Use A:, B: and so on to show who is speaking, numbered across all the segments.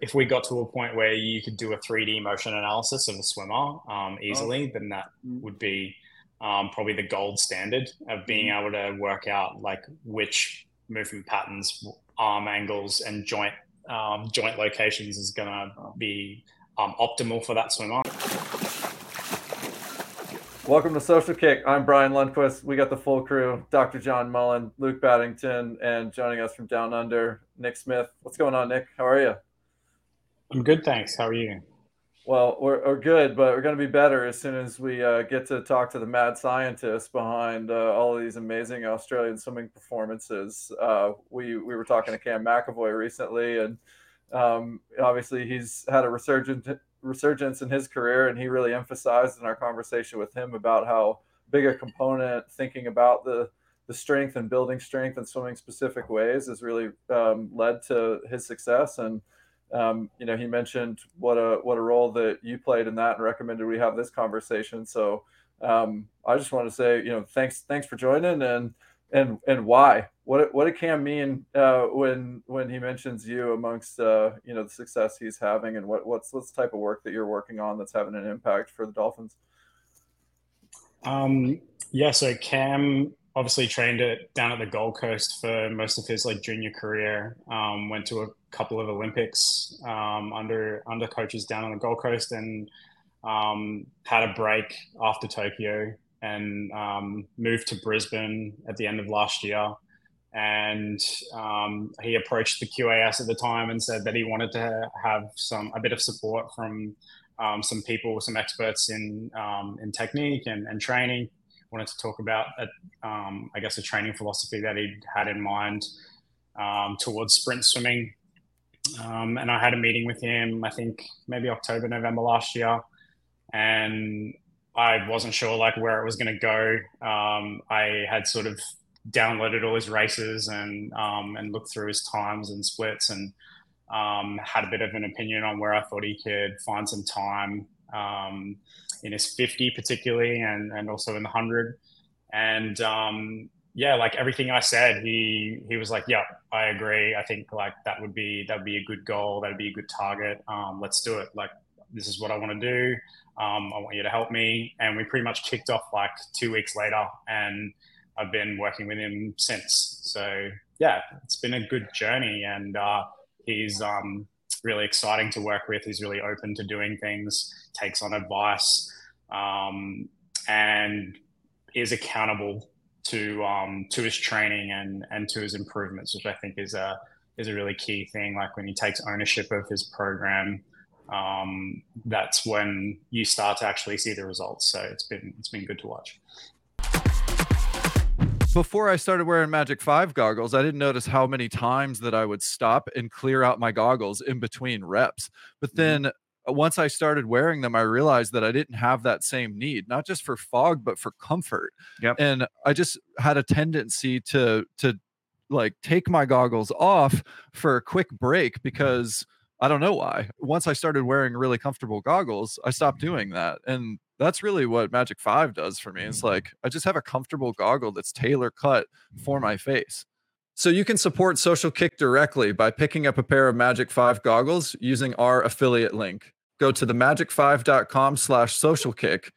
A: if we got to a point where you could do a 3D motion analysis of a swimmer um, easily, then that mm. would be um, probably the gold standard of being mm. able to work out like which movement patterns, arm angles, and joint um, joint locations is going to be um, optimal for that swimmer.
B: Welcome to Social Kick. I'm Brian Lundquist. We got the full crew: Dr. John Mullen, Luke Baddington, and joining us from Down Under, Nick Smith. What's going on, Nick? How are you?
A: I'm good, thanks. How are you?
B: Well, we're, we're good, but we're going to be better as soon as we uh, get to talk to the mad scientist behind uh, all of these amazing Australian swimming performances. Uh, we we were talking to Cam McEvoy recently, and um, obviously he's had a resurgent resurgence in his career, and he really emphasized in our conversation with him about how big a component thinking about the the strength and building strength in swimming specific ways has really um, led to his success. And um, you know, he mentioned what a what a role that you played in that, and recommended we have this conversation. So um, I just want to say, you know, thanks thanks for joining, and and and why? What what did Cam mean uh, when when he mentions you amongst uh, you know the success he's having, and what what's what's the type of work that you're working on that's having an impact for the Dolphins?
A: Um, yeah, so Cam obviously trained it down at the Gold Coast for most of his like junior career. Um, went to a couple of Olympics um, under under coaches down on the Gold Coast, and um, had a break after Tokyo and um, moved to Brisbane at the end of last year. And um, he approached the QAS at the time and said that he wanted to have some a bit of support from um, some people, some experts in um, in technique and, and training. Wanted to talk about, I guess, a training philosophy that he had in mind towards sprint swimming. And I had a meeting with him, I think maybe October, November last year, and I wasn't sure like where it was going to go. Um, I had sort of downloaded all his races and um, and looked through his times and splits and um, had a bit of an opinion on where I thought he could find some time um, in his 50 particularly and and also in the 100 and um, yeah like everything I said he he was like yeah I agree I think like that would be that would be a good goal that would be a good target um, let's do it like this is what I want to do um, I want you to help me. And we pretty much kicked off like two weeks later, and I've been working with him since. So yeah, it's been a good journey, and uh, he's um, really exciting to work with. He's really open to doing things, takes on advice, um, and is accountable to um, to his training and and to his improvements, which I think is a is a really key thing. Like when he takes ownership of his program um, that's when you start to actually see the results. So it's been it's been good to watch.
C: Before I started wearing Magic 5 goggles, I didn't notice how many times that I would stop and clear out my goggles in between reps. But mm-hmm. then. Once I started wearing them, I realized that I didn't have that same need, not just for fog, but for comfort. Yep. And I just had a tendency to to like take my goggles off for a quick break because I don't know why. Once I started wearing really comfortable goggles, I stopped doing that. And that's really what Magic 5 does for me. It's mm. like I just have a comfortable goggle that's tailor cut for my face. So you can support Social Kick directly by picking up a pair of Magic 5 goggles using our affiliate link. Go to themagic5.com slash social kick.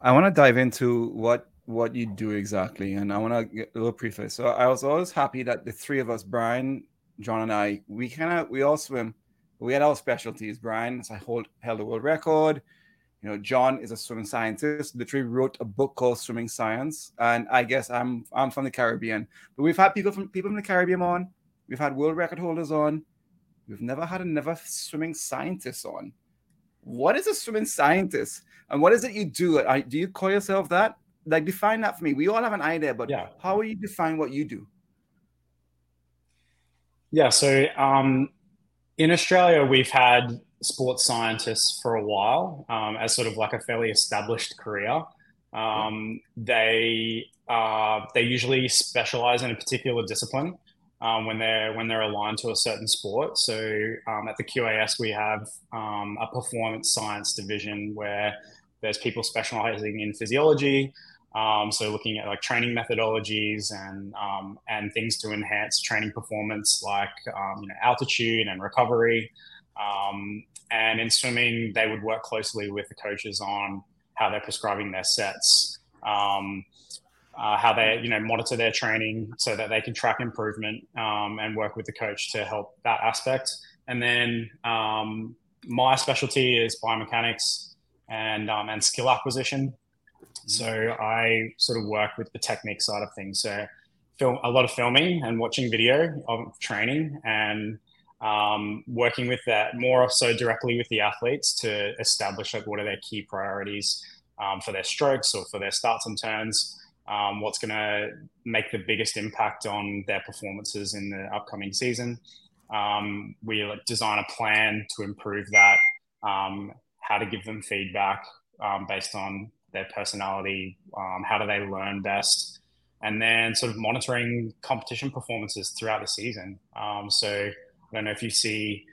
D: I want to dive into what what you do exactly, and I want to get a little preface. So I was always happy that the three of us, Brian, John, and I, we kind of we all swim we had our specialties. Brian, I hold held a world record. You know, John is a swimming scientist. Literally wrote a book called Swimming Science. And I guess I'm I'm from the Caribbean. But we've had people from people from the Caribbean on. We've had world record holders on. We've never had another swimming scientist on. What is a swimming scientist? And what is it you do? I, do you call yourself that? Like define that for me. We all have an idea, but yeah. how will you define what you do?
A: Yeah, so um, in Australia, we've had sports scientists for a while um, as sort of like a fairly established career. Um, they uh, they usually specialize in a particular discipline um, when they're when they're aligned to a certain sport. So um, at the QAS, we have um, a performance science division where there's people specializing in physiology, um, so looking at like training methodologies and um, and things to enhance training performance, like um, you know altitude and recovery. Um, and in swimming, they would work closely with the coaches on how they're prescribing their sets, um, uh, how they you know monitor their training so that they can track improvement um, and work with the coach to help that aspect. And then um, my specialty is biomechanics and um, and skill acquisition. So I sort of work with the technique side of things. So film a lot of filming and watching video of training and um, working with that more so directly with the athletes to establish like what are their key priorities um, for their strokes or for their starts and turns. Um, what's going to make the biggest impact on their performances in the upcoming season? Um, we design a plan to improve that. Um, how to give them feedback um, based on their personality. how do they learn best? And then sort of monitoring competition performances throughout the season. so I don't know if you see,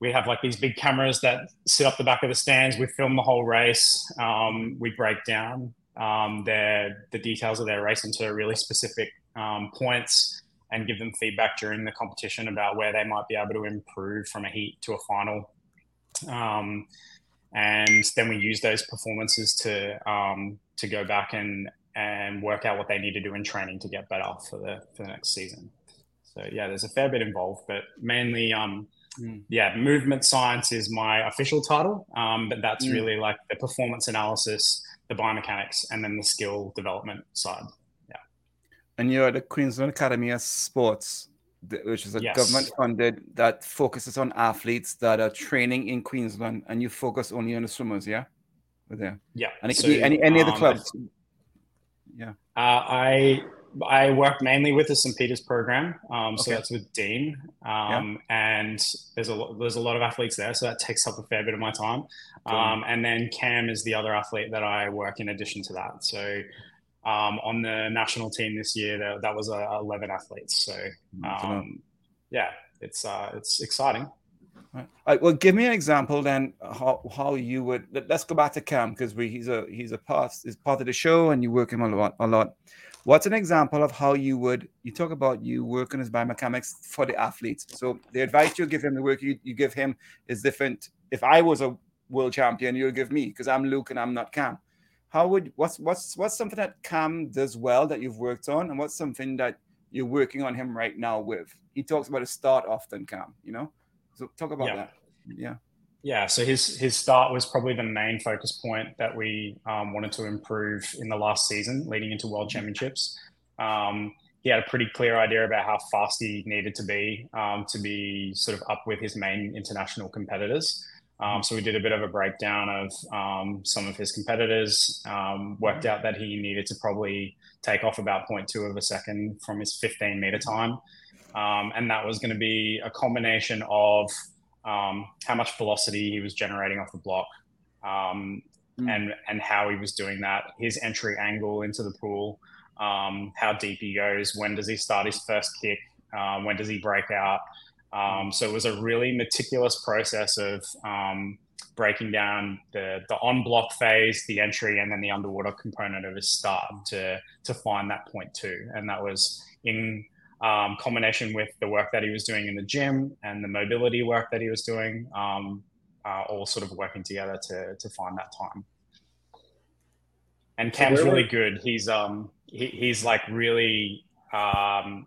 A: we have like these big cameras that sit up the back of the stands. We film the whole race. Um, we break down um, their the details of their race into really specific um, points and give them feedback during the competition about where they might be able to improve from a heat to a final. Um, and then we use those performances to um, to go back and and work out what they need to do in training to get better for the for the next season. So yeah, there's a fair bit involved, but mainly, um, mm. yeah, movement science is my official title, um, but that's mm. really like the performance analysis, the biomechanics, and then the skill development side. Yeah.
D: And you're at the Queensland Academy of Sports, which is a yes. government funded that focuses on athletes that are training in Queensland, and you focus only on the swimmers, yeah. There.
A: Yeah.
D: And it could be any any um, of the clubs.
A: Yeah. Uh, I I work mainly with the St. Peter's program, um, so okay. that's with Dean, um, yeah. and there's a lot, there's a lot of athletes there, so that takes up a fair bit of my time. Um, and then Cam is the other athlete that I work in addition to that. So um, on the national team this year, that, that was uh, 11 athletes. So um, yeah, it's uh, it's exciting.
D: Right. right. Well, give me an example then how, how you would. Let's go back to Cam because he's a he's a part is part of the show and you work him a lot a lot. What's an example of how you would you talk about you working as biomechanics for the athletes? So the advice you give him, the work you, you give him is different. If I was a world champion, you'll give me because I'm Luke and I'm not Cam. How would what's what's what's something that Cam does well that you've worked on, and what's something that you're working on him right now with? He talks about a start often, Cam. You know, so talk about yeah. that. Yeah.
A: Yeah, so his his start was probably the main focus point that we um, wanted to improve in the last season, leading into World Championships. Um, he had a pretty clear idea about how fast he needed to be um, to be sort of up with his main international competitors. Um, so we did a bit of a breakdown of um, some of his competitors. Um, worked out that he needed to probably take off about 0.2 of a second from his 15 meter time, and that was going to be a combination of um, how much velocity he was generating off the block, um, mm. and and how he was doing that. His entry angle into the pool, um, how deep he goes, when does he start his first kick, um, when does he break out. Um, so it was a really meticulous process of um, breaking down the the on block phase, the entry, and then the underwater component of his start to to find that point point too, and that was in um, combination with the work that he was doing in the gym and the mobility work that he was doing, um, uh, all sort of working together to to find that time. And Cam's really good. He's um he, he's like really um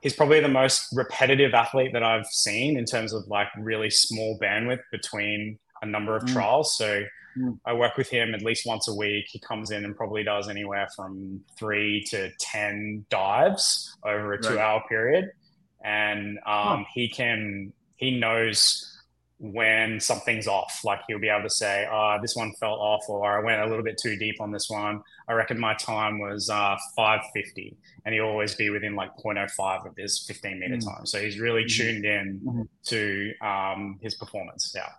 A: he's probably the most repetitive athlete that I've seen in terms of like really small bandwidth between a number of mm. trials. So Mm. I work with him at least once a week. He comes in and probably does anywhere from three to 10 dives over a right. two hour period. And um, huh. he can, he knows when something's off. Like he'll be able to say, oh, this one felt off, or I went a little bit too deep on this one. I reckon my time was uh, 550. And he'll always be within like 0.05 of his 15 meter mm. time. So he's really mm-hmm. tuned in mm-hmm. to um, his performance. Yeah.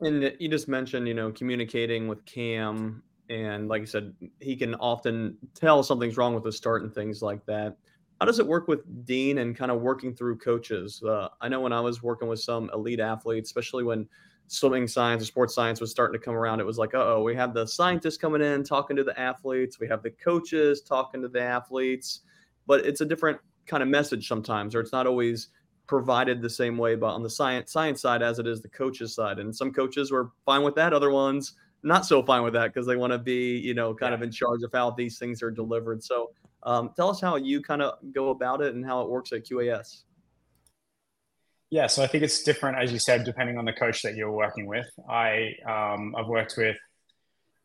E: And you just mentioned, you know, communicating with Cam, and like I said, he can often tell something's wrong with the start and things like that. How does it work with Dean and kind of working through coaches? Uh, I know when I was working with some elite athletes, especially when swimming science or sports science was starting to come around, it was like, oh, we have the scientists coming in talking to the athletes, we have the coaches talking to the athletes, but it's a different kind of message sometimes, or it's not always provided the same way, but on the science science side as it is the coaches side. And some coaches were fine with that. Other ones not so fine with that because they want to be, you know, kind yeah. of in charge of how these things are delivered. So um, tell us how you kind of go about it and how it works at QAS.
A: Yeah, so I think it's different, as you said, depending on the coach that you're working with. I um, I've worked with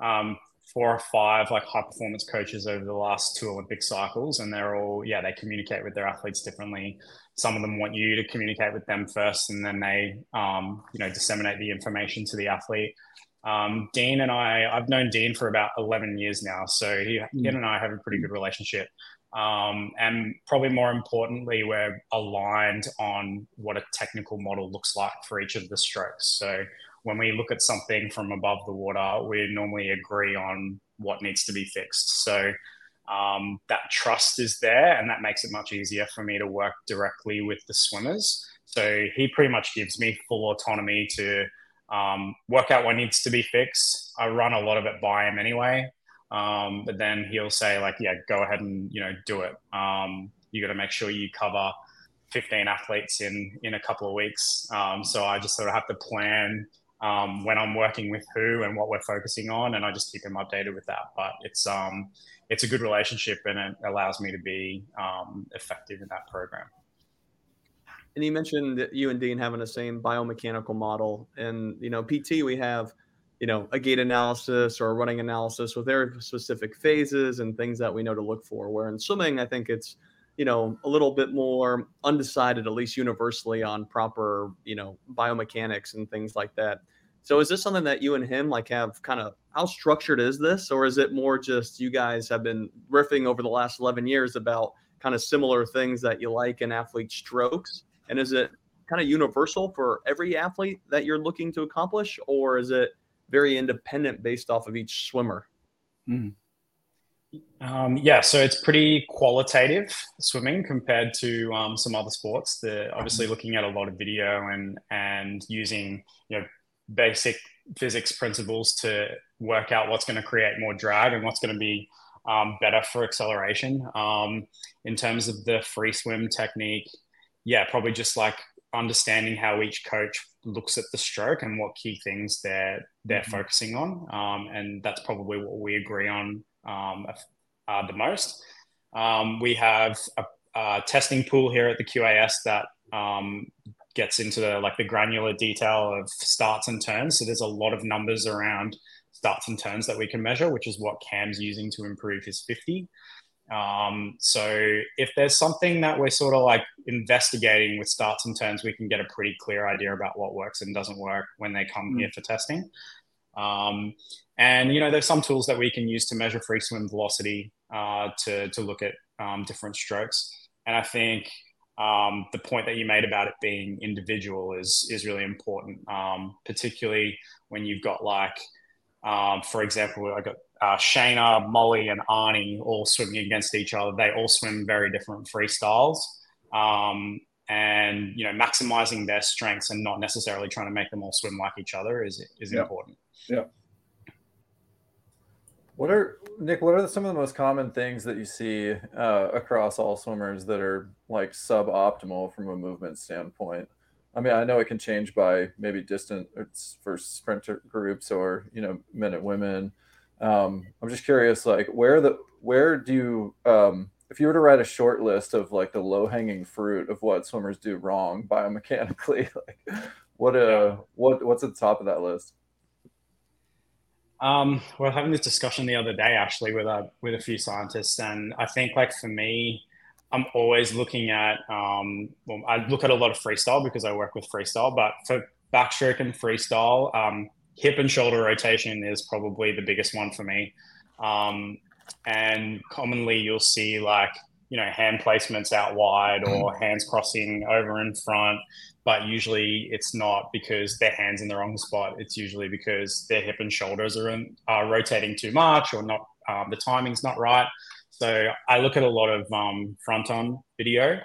A: um, four or five like high performance coaches over the last two Olympic cycles, and they're all yeah they communicate with their athletes differently. Some of them want you to communicate with them first, and then they um, you know disseminate the information to the athlete. Um, Dean and I, I've known Dean for about 11 years now. So he, he and I have a pretty good relationship. Um, and probably more importantly, we're aligned on what a technical model looks like for each of the strokes. So when we look at something from above the water, we normally agree on what needs to be fixed. So um, that trust is there, and that makes it much easier for me to work directly with the swimmers. So he pretty much gives me full autonomy to um, work out what needs to be fixed. I run a lot of it by him anyway. Um, but then he'll say like, yeah, go ahead and, you know, do it. Um, you got to make sure you cover 15 athletes in, in a couple of weeks. Um, so I just sort of have to plan um, when I'm working with who and what we're focusing on. And I just keep him updated with that, but it's, um, it's a good relationship and it allows me to be effective in that program
E: and you mentioned that you and Dean having the same biomechanical model. And, you know, PT, we have, you know, a gait analysis or a running analysis with very specific phases and things that we know to look for. Where in swimming, I think it's, you know, a little bit more undecided, at least universally, on proper, you know, biomechanics and things like that. So is this something that you and him like have kind of how structured is this, or is it more just you guys have been riffing over the last 11 years about kind of similar things that you like in athlete strokes? And is it kind of universal for every athlete that you're looking to accomplish, or is it very independent based off of each swimmer?
A: Mm. Um, yeah, so it's pretty qualitative swimming compared to um, some other sports. They're obviously looking at a lot of video and and using you know basic physics principles to work out what's going to create more drag and what's going to be um, better for acceleration. Um, in terms of the free swim technique, yeah, probably just like understanding how each coach looks at the stroke and what key things they're they're mm-hmm. focusing on, um, and that's probably what we agree on um, uh, the most. Um, we have a, a, testing pool here at the QAS that um, gets into the, like the granular detail of starts and turns. So there's a lot of numbers around starts and turns that we can measure, which is what Cam's using to improve his 50. Um, so if there's something that we're sort of like investigating with starts and turns, we can get a pretty clear idea about what works and doesn't work when they come mm. here for testing. Um, and you know, there's some tools that we can use to measure free swim velocity uh, to to look at um, different strokes. And I think um, the point that you made about it being individual is is really important, um, particularly when you've got like, um, for example, I got uh, Shayna, Mollie, and Arnie all swimming against each other. They all swim very different freestyles. Um, and you know, maximizing their strengths and not necessarily trying to make them all swim like each other is is important.
B: Yeah. What are Nick? What are some of the most common things that you see uh, across all swimmers that are like suboptimal from a movement standpoint? I mean, I know it can change by maybe distance for sprinter groups or you know men and women um, I'm just curious, like where the where do you um, if you were to write a short list of like the low hanging fruit of what swimmers do wrong biomechanically, like what uh what what's at the top of that list?
A: Um, we are having this discussion the other day actually with a with a few scientists, and I think like for me, I'm always looking at um, well, I look at a lot of freestyle because I work with freestyle, but for backstroke and freestyle, um, hip and shoulder rotation is probably the biggest one for me. Um, and commonly you'll see like, you know, hand placements out wide or mm-hmm. hands crossing over in front. But usually it's not because their hands in the wrong spot. It's usually because their hip and shoulders are, in, are rotating too much or not. Um, the timing's not right. So I look at a lot of um, front on video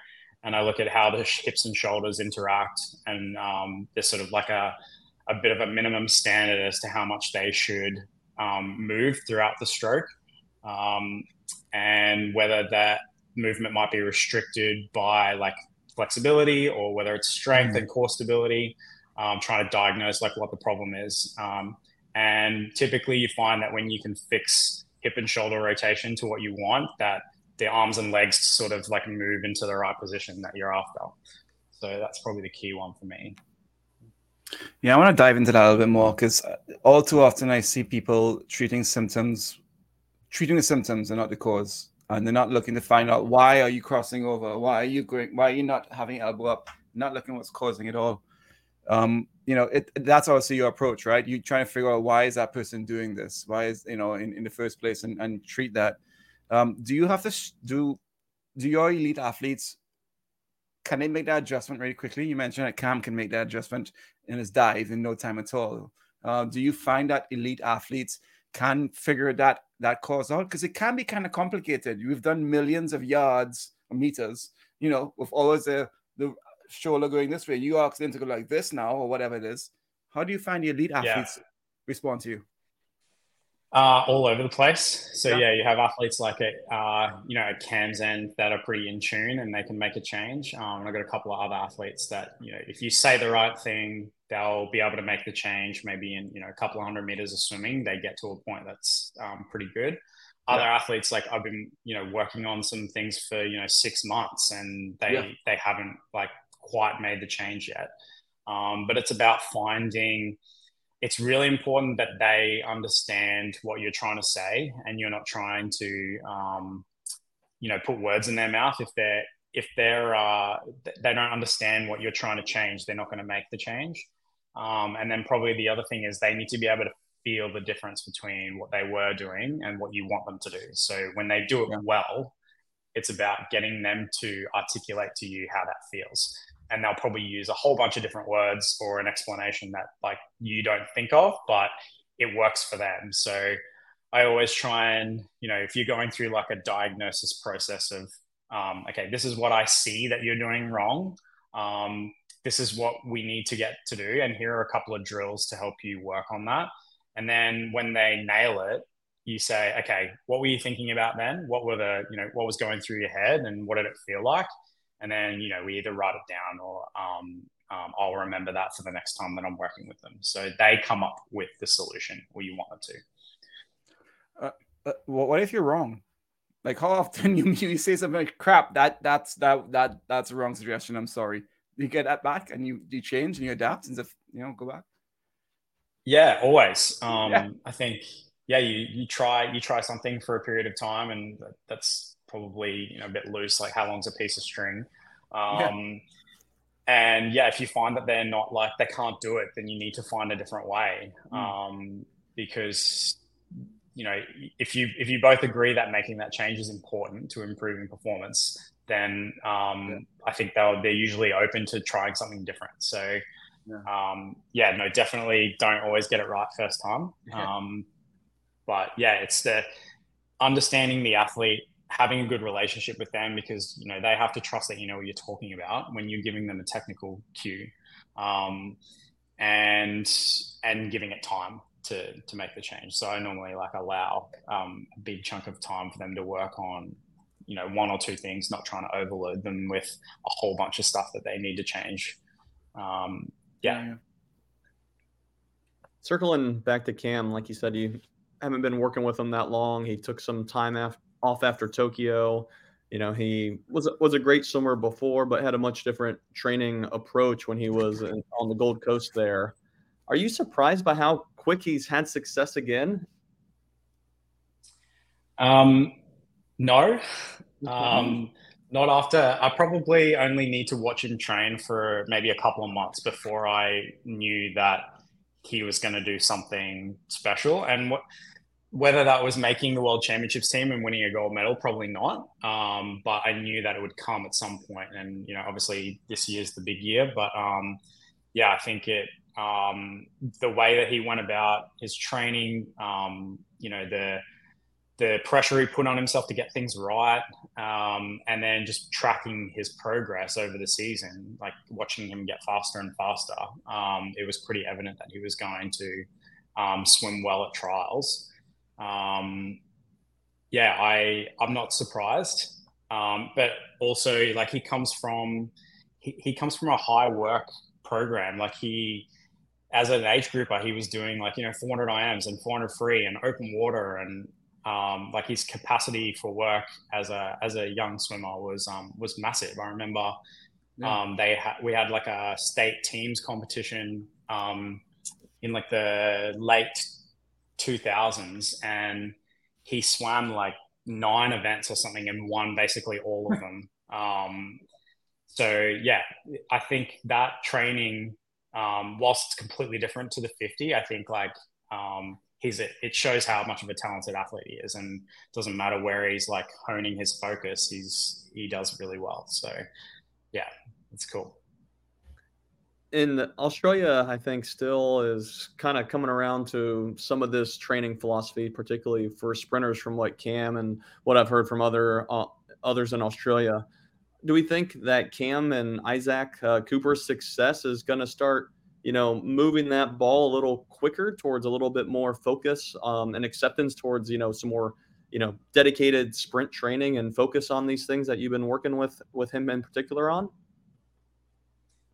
A: and I look at how the hips and shoulders interact. And um, there's sort of like a, a bit of a minimum standard as to how much they should um, move throughout the stroke, um, and whether that movement might be restricted by like flexibility or whether it's strength mm-hmm. and core stability. Um, trying to diagnose like what the problem is. Um, and typically, you find that when you can fix hip and shoulder rotation to what you want, that the arms and legs sort of like move into the right position that you're after. So that's probably the key one for me.
D: Yeah, I want to dive into that a little bit more because all too often I see people treating symptoms, treating the symptoms and not the cause, and they're not looking to find out why are you crossing over, why are you going, why are you not having elbow up, not looking what's causing it all. Um, you know, it that's also your approach, right? You're trying to figure out why is that person doing this, why is you know in, in the first place, and, and treat that. Um, do you have to sh- do do your elite athletes can they make that adjustment really quickly? You mentioned that Cam can make that adjustment in his dive in no time at all. Uh, do you find that elite athletes can figure that that cause out? Because it can be kind of complicated. You've done millions of yards or meters, you know, with always the the shoulder going this way. You ask them to go like this now or whatever it is. How do you find the elite athletes yeah. respond to you?
A: Uh, all over the place. So yeah, yeah you have athletes like at uh, you know at Cam's end that are pretty in tune and they can make a change. Um, and I've got a couple of other athletes that you know if you say the right thing, they'll be able to make the change. Maybe in you know a couple of hundred meters of swimming, they get to a point that's um, pretty good. Other yeah. athletes like I've been you know working on some things for you know six months and they yeah. they haven't like quite made the change yet. Um, but it's about finding it's really important that they understand what you're trying to say and you're not trying to um, you know put words in their mouth. If they're if they're uh, they don't understand what you're trying to change they're not going to make the change. Um, and then probably the other thing is they need to be able to feel the difference between what they were doing and what you want them to do. So when they do it well it's about getting them to articulate to you how that feels and they'll probably use a whole bunch of different words or an explanation that like you don't think of but it works for them. So i always try and you know if you're going through like a diagnosis process of um, okay this is what i see that you're doing wrong um, this is what we need to get to do and here are a couple of drills to help you work on that. And then when they nail it you say okay what were you thinking about then? What were the you know what was going through your head and what did it feel like and then you know we either write it down or um, um, I'll remember that for the next time that I'm working with them. So they come up with the solution, or you want them
D: to. Uh, uh, what if you're wrong? Like how often you you say something like "crap"? That that's that that that's a wrong suggestion. I'm sorry. You get that back, and you you change and you adapt, and if you know go back.
A: Yeah, always. Um, yeah. I think yeah, you you try you try something for a period of time, and that's probably you know a bit loose, like how long's a piece of string. Um, yeah. And yeah, if you find that they're not like they can't do it, then you need to find a different way. Mm. Um, because you know if you if you both agree that making that change is important to improving performance, then um, yeah. I think they'll they're usually open to trying something different. So. Yeah. Um, yeah, no, definitely don't always get it right first time. Um, but yeah, it's the understanding the athlete having a good relationship with them because you know they have to trust that you know what you're talking about when you're giving them a technical cue um, and and giving it time to to make the change. So i normally like allow um, a big chunk of time for them to work on you know one or two things not trying to overload them with a whole bunch of stuff that they need to change. Um, yeah. yeah
E: circling back to cam like you said you haven't been working with him that long. He took some time after off after Tokyo. You know, he was was a great swimmer before, but had a much different training approach when he was in, on the Gold Coast. There, are you surprised by how quick he's had success again?
A: Um, no, um, not after. I probably only need to watch him train for maybe a couple of months before I knew that he was going to do something special. And what whether that was making the world championships team and winning a gold medal, probably not. Um, but I knew that it would come at some point, and you know, obviously this year's the big year. But um, yeah, I think it um, the way that he went about his training, um, you know, the the pressure he put on himself to get things right, um, and then just tracking his progress over the season, like watching him get faster and faster. Um, it was pretty evident that he was going to swim well at trials. Um, yeah, I I'm not surprised. Um, but also like he comes from he, he comes from a high work program. Like he, as an age grouper, he was doing like you know 400 IMs and 400 free and open water and um, like his capacity for work as a as a young swimmer was um, was massive. I remember yeah. um, they had we had like a state teams competition um, in like the late 2000s, and he swam like nine events or something and won basically all of them. Um, so yeah, I think that training, um, whilst it's completely different to the 50, I think like um, he's a, it shows how much of a talented athlete he is, and doesn't matter where he's like honing his focus, he's he does really well. So yeah, it's cool.
E: In Australia, I think still is kind of coming around to some of this training philosophy, particularly for sprinters, from what Cam and what I've heard from other uh, others in Australia. Do we think that Cam and Isaac uh, Cooper's success is going to start you know, moving that ball a little quicker towards a little bit more focus um, and acceptance towards, you know, some more, you know, dedicated sprint training and focus on these things that you've been working with with him in particular on?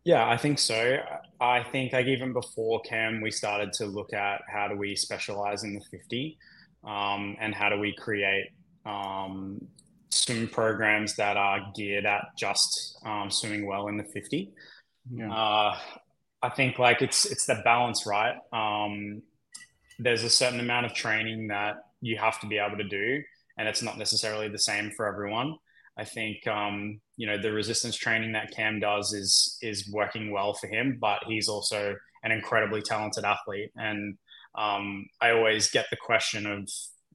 A: Yeah, I think so. I think like even before Cam, we started to look at how do we specialize in the 50 um, and how do we create um, swim programs that are geared at just um, swimming well in the 50. Yeah. Uh, I think like it's it's the balance, right? Um, there's a certain amount of training that you have to be able to do, and it's not necessarily the same for everyone. I think um, you know the resistance training that Cam does is is working well for him, but he's also an incredibly talented athlete. And um, I always get the question of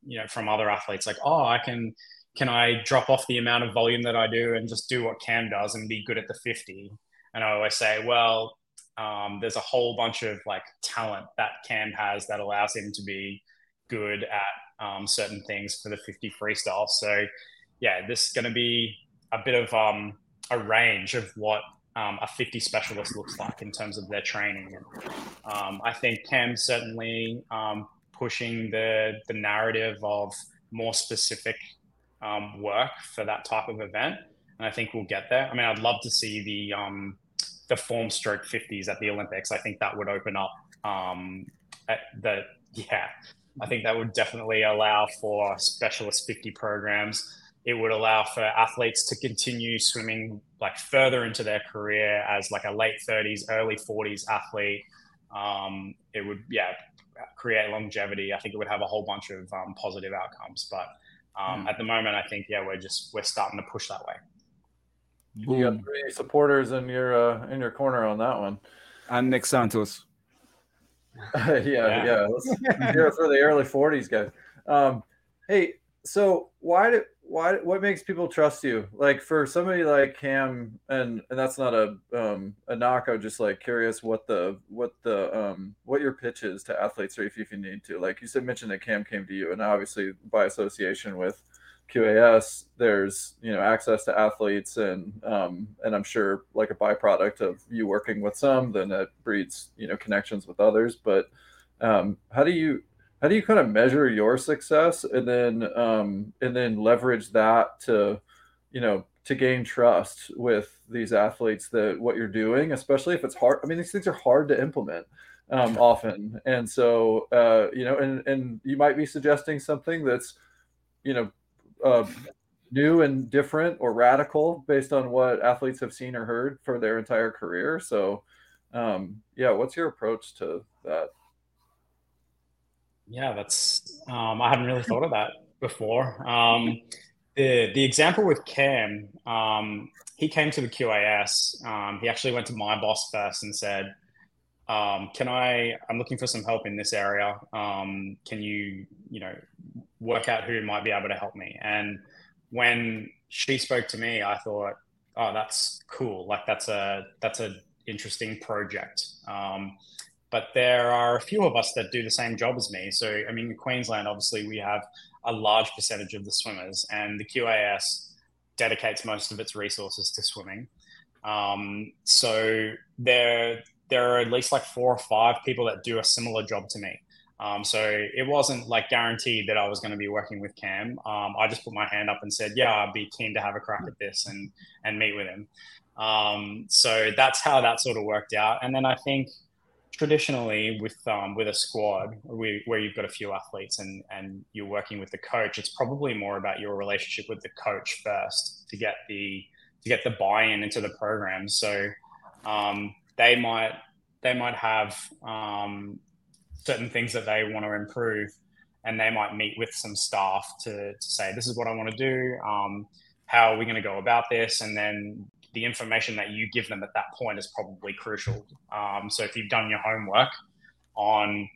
A: you know from other athletes like, oh, I can can I drop off the amount of volume that I do and just do what Cam does and be good at the 50? And I always say, well, um, there's a whole bunch of like talent that Cam has that allows him to be good at um, certain things for the 50 freestyle. So, yeah, this is going to be a bit of um, a range of what um, a 50 specialist looks like in terms of their training. Um, I think Cam certainly um, pushing the the narrative of more specific work for that type of event, and I think we'll get there. I mean, I'd love to see the the form stroke 50s at the Olympics. I think that would open up um, the, yeah, I think that would definitely allow for specialist 50 programs. It would allow for athletes to continue swimming like further into their career as like a late 30s, early 40s athlete. Um, it would, yeah, create longevity. I think it would have a whole bunch of um, positive outcomes. But um, mm. at the moment, I think, yeah, we're just, we're starting to push that way.
B: Boom. You got three supporters in your uh, in your corner on that one.
D: And Nick Santos.
B: yeah, yeah. yeah. Let's hear it for the early 40s guys. Um, hey, so why did why what makes people trust you? Like for somebody like Cam, and and that's not a um a knock. I'm just like curious what the what the um what your pitch is to athletes, or if, if you need to. Like you said, mentioned that Cam came to you, and obviously by association with QAS, there's you know access to athletes, and um, and I'm sure like a byproduct of you working with some, then it breeds you know connections with others. But um, how do you how do you kind of measure your success, and then um, and then leverage that to you know to gain trust with these athletes that what you're doing, especially if it's hard. I mean, these things are hard to implement um, often, and so uh, you know, and and you might be suggesting something that's you know uh, new and different or radical based on what athletes have seen or heard for their entire career. So, um, yeah, what's your approach to that?
A: Yeah, that's um, I hadn't really thought of that before. Um, the the example with Cam, um, he came to the QAS. Um, he actually went to my boss first and said, um, "Can I? I'm looking for some help in this area. Um, can you, you know, work out who might be able to help me. And when she spoke to me, I thought, oh, that's cool. Like that's a that's a interesting project. But there are a few of us that do the same job as me. So I mean, in Queensland, obviously, we have a large percentage of the swimmers, and the QAS dedicates most of its resources to swimming. Um, so there there are at least like four or five people that do a similar job to me. Um, so it wasn't like guaranteed that I was going to be working with Cam. Um, I just put my hand up and said, "Yeah, I'd be keen to have a crack at this and and meet with him." Um, so that's how that sort of worked out. And then I think traditionally with um, with a squad where you've got a few athletes and and you're working with the coach, it's probably more about your relationship with the coach first to get the to get the buy-in into the program. So um, they might they might have um, certain things that they want to improve, and they might meet with some staff to, to say, "This is what I want to do. Um, how are we going to go about this?" And then the information that you give them at that point is probably crucial. Um, so if you've done your homework on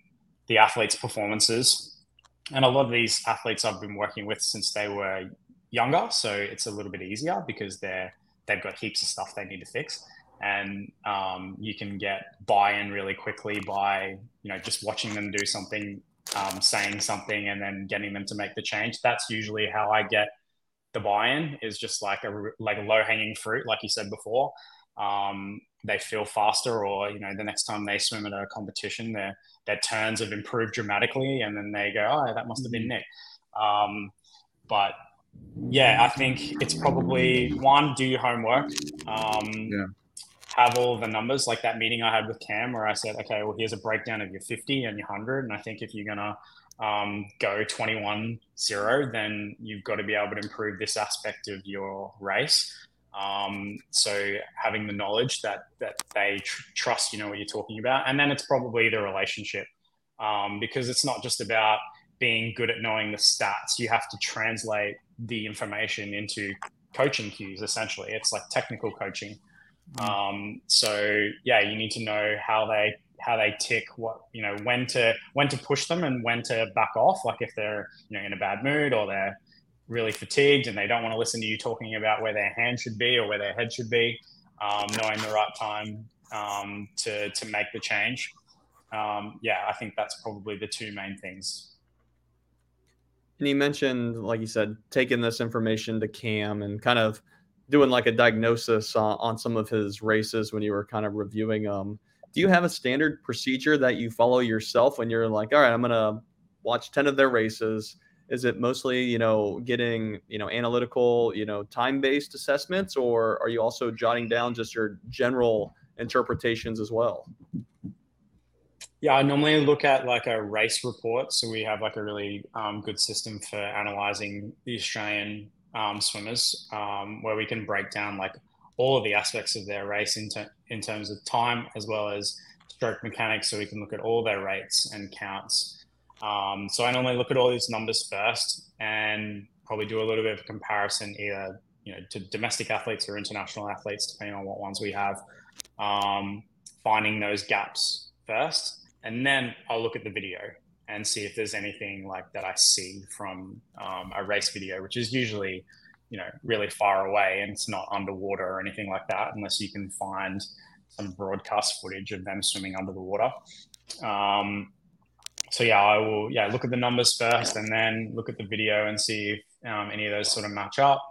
A: the athletes' performances, and a lot of these athletes I've been working with since they were younger, so it's a little bit easier because they're they've got heaps of stuff they need to fix and um, you can get buy-in really quickly by you know just watching them do something um, saying something and then getting them to make the change that's usually how i get the buy-in is just like a like a low-hanging fruit like you said before um, they feel faster or you know the next time they swim at a competition their their turns have improved dramatically and then they go oh that must have been mm-hmm. nick um, but yeah i think it's probably one do your homework um, yeah have all the numbers like that meeting I had with Cam where I said, okay, well, here's a breakdown of your 50 and your 100. And I think if you're going to um, go 21 0, then you've got to be able to improve this aspect of your race. Um, so having the knowledge that, that they tr- trust, you know, what you're talking about. And then it's probably the relationship um, because it's not just about being good at knowing the stats. You have to translate the information into coaching cues, essentially. It's like technical coaching. Mm. Um, so yeah, you need to know how they how they tick, what you know, when to when to push them and when to back off. Like if they're you know in a bad mood or they're really fatigued and they don't want to listen to you talking about where their hand should be or where their head should be, um, knowing the right time um, to to make the change. Um, yeah, I think that's probably the two main things.
E: And you mentioned, like you said, taking this information to Cam and kind of doing like a diagnosis on, on some of his races when you were kind of reviewing them. Do you have a standard procedure that you follow yourself when you're like, all right, I'm gonna watch 10 of their races? Is it mostly, you know, getting, you know, analytical, you know, time-based assessments, or are you also jotting down just your general interpretations as well?
A: Yeah, I normally look at like a race report. So we have like a really um, good system for analyzing the Australian um, swimmers, um, where we can break down like all of the aspects of their race in, ter- in terms of time as well as stroke mechanics. So we can look at all their rates and counts. Um, so I normally look at all these numbers first and probably do a little bit of comparison either you know to domestic athletes or international athletes, depending on what ones we have. Um, finding those gaps first, and then I'll look at the video and see if there's anything like that I see from um, a race video, which is usually, you know, really far away and it's not underwater or anything like that, unless you can find some broadcast footage of them swimming under the water. Um, so yeah, I will yeah look at the numbers first and then look at the video and see if um, any of those sort of match up.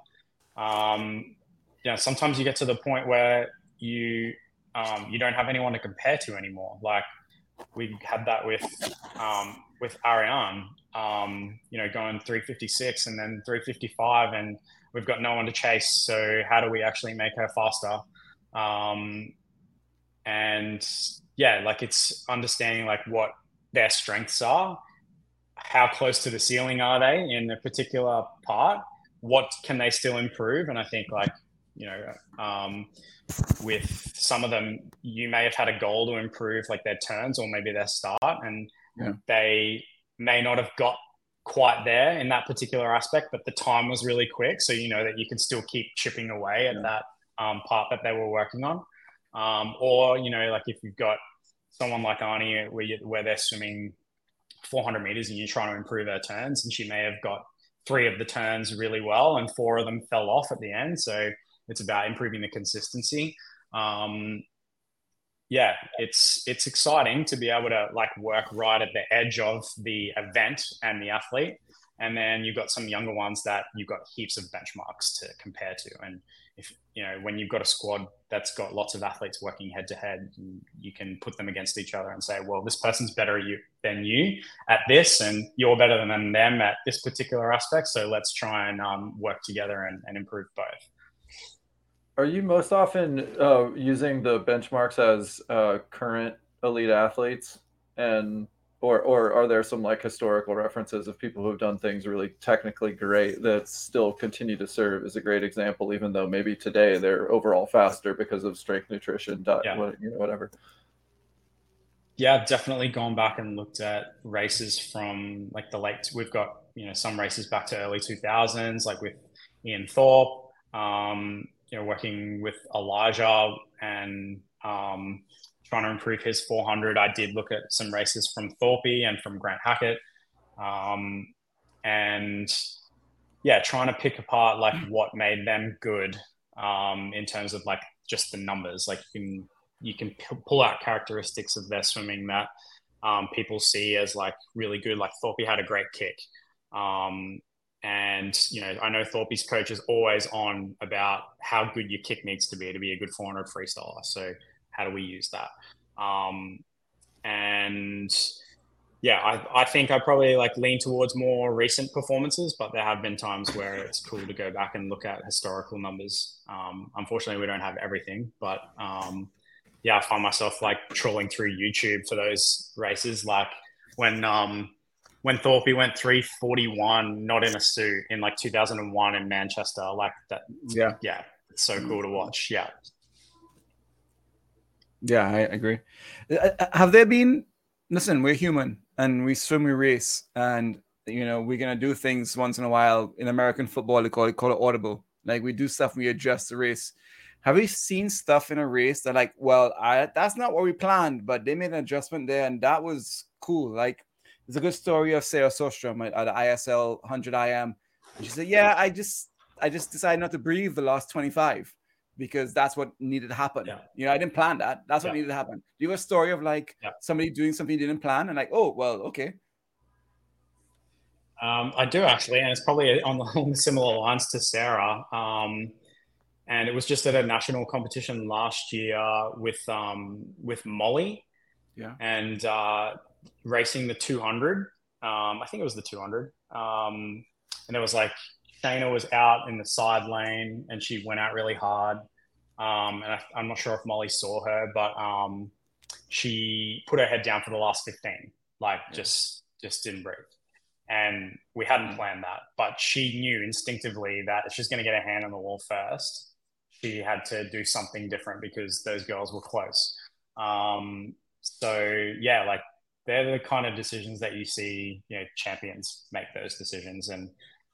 A: Um, know, sometimes you get to the point where you um, you don't have anyone to compare to anymore. Like we had that with um, with Ariarne, um, you know, going 356 and then 355, and we've got no one to chase. So how do we actually make her faster? Um, and yeah, like it's understanding like what their strengths are, how close to the ceiling are they in a particular part, what can they still improve, and I think like you know um, with some of them, you may have had a goal to improve like their turns or maybe their start, and yeah. they may not have got quite there in that particular aspect, but the time was really quick. So you know that you can still keep chipping away at yeah. that um, part that they were working on. Um, or, you know, like if you've got someone like Arnie where, you, where they're swimming 400 meters and you're trying to improve her turns, and she may have got three of the turns really well and four of them fell off at the end. So it's about improving the consistency. Um, yeah, it's it's exciting to be able to like work right at the edge of the event and the athlete, and then you've got some younger ones that you've got heaps of benchmarks to compare to. And if you know when you've got a squad that's got lots of athletes working head to head, you can put them against each other and say, well, this person's better you than you at this, and you're better than them at this particular aspect. So let's try and um, work together and, and improve both.
B: Are you most often uh, using the benchmarks as uh, current elite athletes, and or or are there some like historical references of people who've done things really technically great that still continue to serve as a great example, even though maybe today they're overall faster because of strength nutrition, diet,
A: Yeah.
B: what, you know, whatever.
A: Yeah, I've definitely gone back and looked at races from like the late. We've got you know some races back to early two thousands, like with Ian Thorpe. Um, you know, working with Elijah and um, trying to improve his 400. I did look at some races from Thorpe and from Grant Hackett, um, and yeah, trying to pick apart like what made them good um, in terms of like just the numbers. Like you can you can p- pull out characteristics of their swimming that um, people see as like really good. Like Thorpe had a great kick. Um, and you know, I know Thorpe's coach is always on about how good your kick needs to be to be a good 400 freestyler. So how do we use that? Um, and yeah, I, I think I probably like lean towards more recent performances, but there have been times where it's cool to go back and look at historical numbers. Um, unfortunately, we don't have everything, but um, yeah, I find myself like trolling through YouTube for those races, like when um, when Thorpe went 341, not in a suit, in like 2001 in Manchester, like that.
D: Yeah.
A: Yeah, it's so cool to watch. Yeah.
D: Yeah, I agree. Uh, uh, Have there been? Listen, we're human and we swim, we race, and you know we're gonna do things once in a while. In American football, they call it call it audible. Like we do stuff, we adjust the race. Have we seen stuff in a race that like, well, I, that's not what we planned, but they made an adjustment there, and that was cool. Like, there's a good story of Sarah Sjöström at, at ISL 100 IM. And she said, "Yeah, I just, I just decided not to breathe the last 25." because that's what needed to happen.
A: Yeah.
D: You know, I didn't plan that. That's what
A: Yeah.
D: needed to happen. Do you have a story of like
A: Yeah.
D: somebody doing something you didn't plan and like, oh, well, okay.
A: Um, I do actually, and it's probably on the on the similar lines to Sarah. Um, and it was just at a national competition last year with um, with Mollie.
D: Yeah.
A: And uh, racing the 200. Um, I think it was the 200. Um, and it was like Shayna was out in the side lane, and she went out really hard. Um, and I, I'm not sure if Mollie saw her, but um, she put her head down for the last 15, like just just didn't breathe and we hadn't planned that. But she knew instinctively that if she's going to get her hand on the wall first, she had to do something different because those girls were close. Um, so yeah, like they're the kind of decisions that you see, you know, champions make those decisions and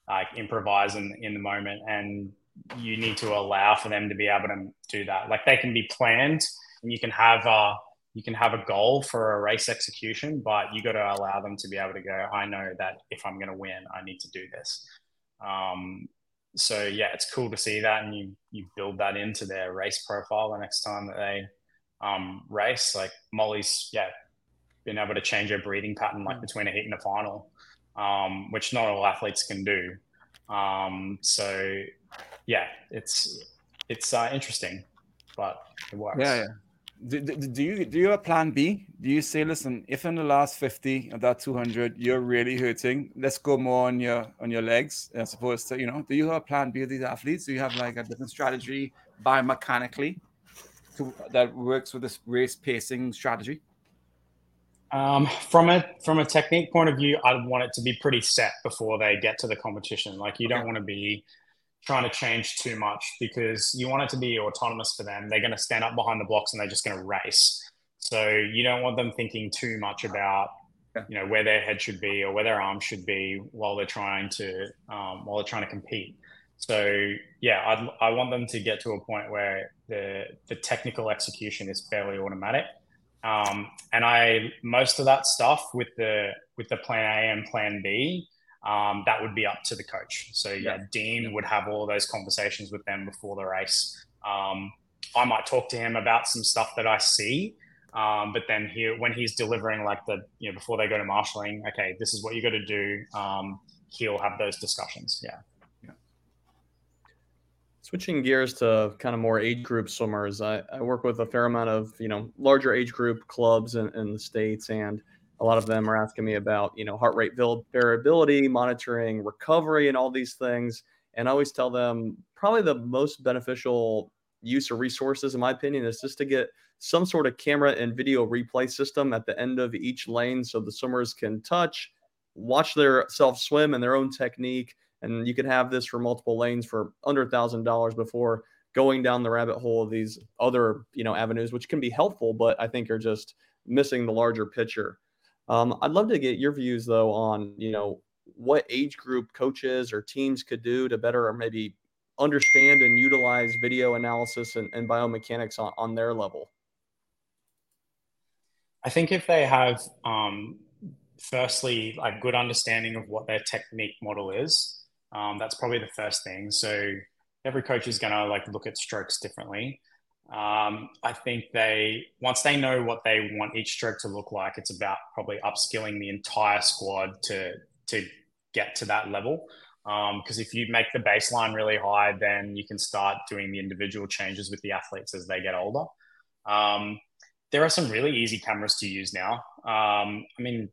A: like improvise in, in the moment. And you need to allow for them to be able to do that. Like they can be planned and you can have a, you can have a goal for a race execution, but you got to allow them to be able to go, I know that if I'm going to win, I need to do this. Um, so yeah, it's cool to see that, and you you build that into their race profile the next time that they um, race. Like Mollie's, yeah, been able to change her breathing pattern like between a heat and a final, um, which not all athletes can do. Um, so yeah, it's it's uh, interesting, but it works.
D: Yeah, yeah. Do, do, do you do you have a plan B? Do you say, listen, if in the last 50 of that 200 you're really hurting, let's go more on your on your legs as opposed to, you know, do you have a plan B of these athletes? Do you have like a different strategy biomechanically to, that works with this race pacing strategy?
A: Um, from a from a technique point of view, I want it to be pretty set before they get to the competition. Like you don't want to be trying to change too much because you want it to be autonomous for them. They're going to stand up behind the blocks and they're just going to race. So you don't want them thinking too much about you know where their head should be or where their arms should be while they're trying to um, while they're trying to compete. So yeah, I'd, I want them to get to a point where the the technical execution is fairly automatic. Um, and I most of that stuff with the with the plan A and plan B, um, that would be up to the coach. So yeah, Dean would have all those conversations with them before the race. Um, I might talk to him about some stuff that I see, um, but then he when he's delivering like the you know before they go to marshalling, okay, this is what you got to do. Um, he'll have those discussions. Yeah.
E: Switching gears to kind of more age group swimmers, I, I work with a fair amount of you know larger age group clubs in, in the states, and a lot of them are asking me about you know heart rate variability, monitoring recovery, and all these things. And I always tell them probably the most beneficial use of resources, in my opinion, is just to get some sort of camera and video replay system at the end of each lane so the swimmers can touch, watch their self swim and their own technique. And you can have this for multiple lanes for under thousand dollars before going down the rabbit hole of these other, you know, avenues, which can be helpful, but I think are just missing the larger picture. Um, I'd love to get your views though on, you know, what age group coaches or teams could do to better or maybe understand and utilize video analysis and, and biomechanics on, on their level?
A: I think if they have, um, firstly, a good understanding of what their technique model is, um, that's probably the first thing. So every coach is going to like look at strokes differently. Um, I think they once they know what they want each stroke to look like, it's about probably upskilling the entire squad to to get to that level. Because um, if you make the baseline really high, then you can start doing the individual changes with the athletes as they get older. Um, there are some really easy cameras to use now. Um, I mean,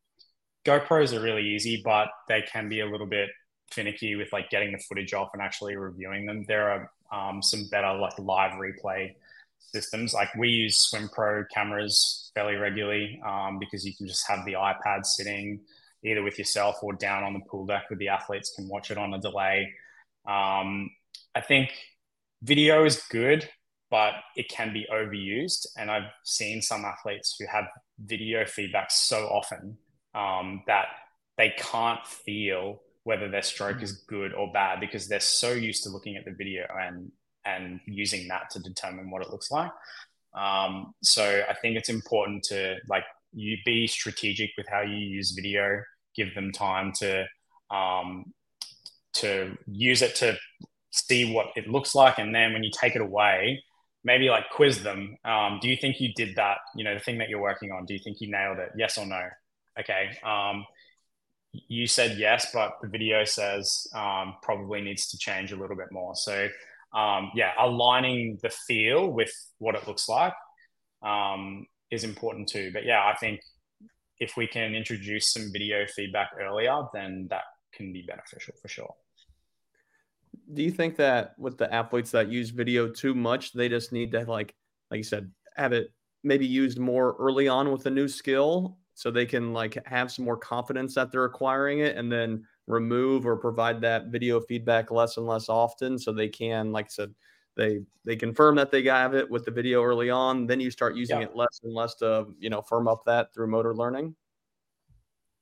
A: GoPros are really easy, but they can be a little bit finicky with like getting the footage off and actually reviewing them. There are um, some better like live replay systems. Like we use Swim Pro cameras fairly regularly um, because you can just have the iPad sitting either with yourself or down on the pool deck with the athletes can watch it on a delay. Um, I think video is good, but it can be overused. And I've seen some athletes who have video feedback so often um, that they can't feel whether their stroke is good or bad because they're so used to looking at the video and and using that to determine what it looks like. Um, so I think it's important to like you be strategic with how you use video. Give them time to um, to use it to see what it looks like, and then when you take it away, maybe like quiz them. Um, do you think you did that? You know, the thing that you're working on. Do you think you nailed it? Yes or no? Okay. Um, you said yes, but the video says um, probably needs to change a little bit more. So, um, yeah, aligning the feel with what it looks like um, is important too. But yeah, I think if we can introduce some video feedback earlier, then that can be beneficial for sure.
E: Do you think that with the athletes that use video too much, they just need to like, like you said, have it maybe used more early on with a new skill so they can like have some more confidence that they're acquiring it and then remove or provide that video feedback less and less often so they can like i said they they confirm that they have it with the video early on then you start using yeah. it less and less to you know firm up that through motor learning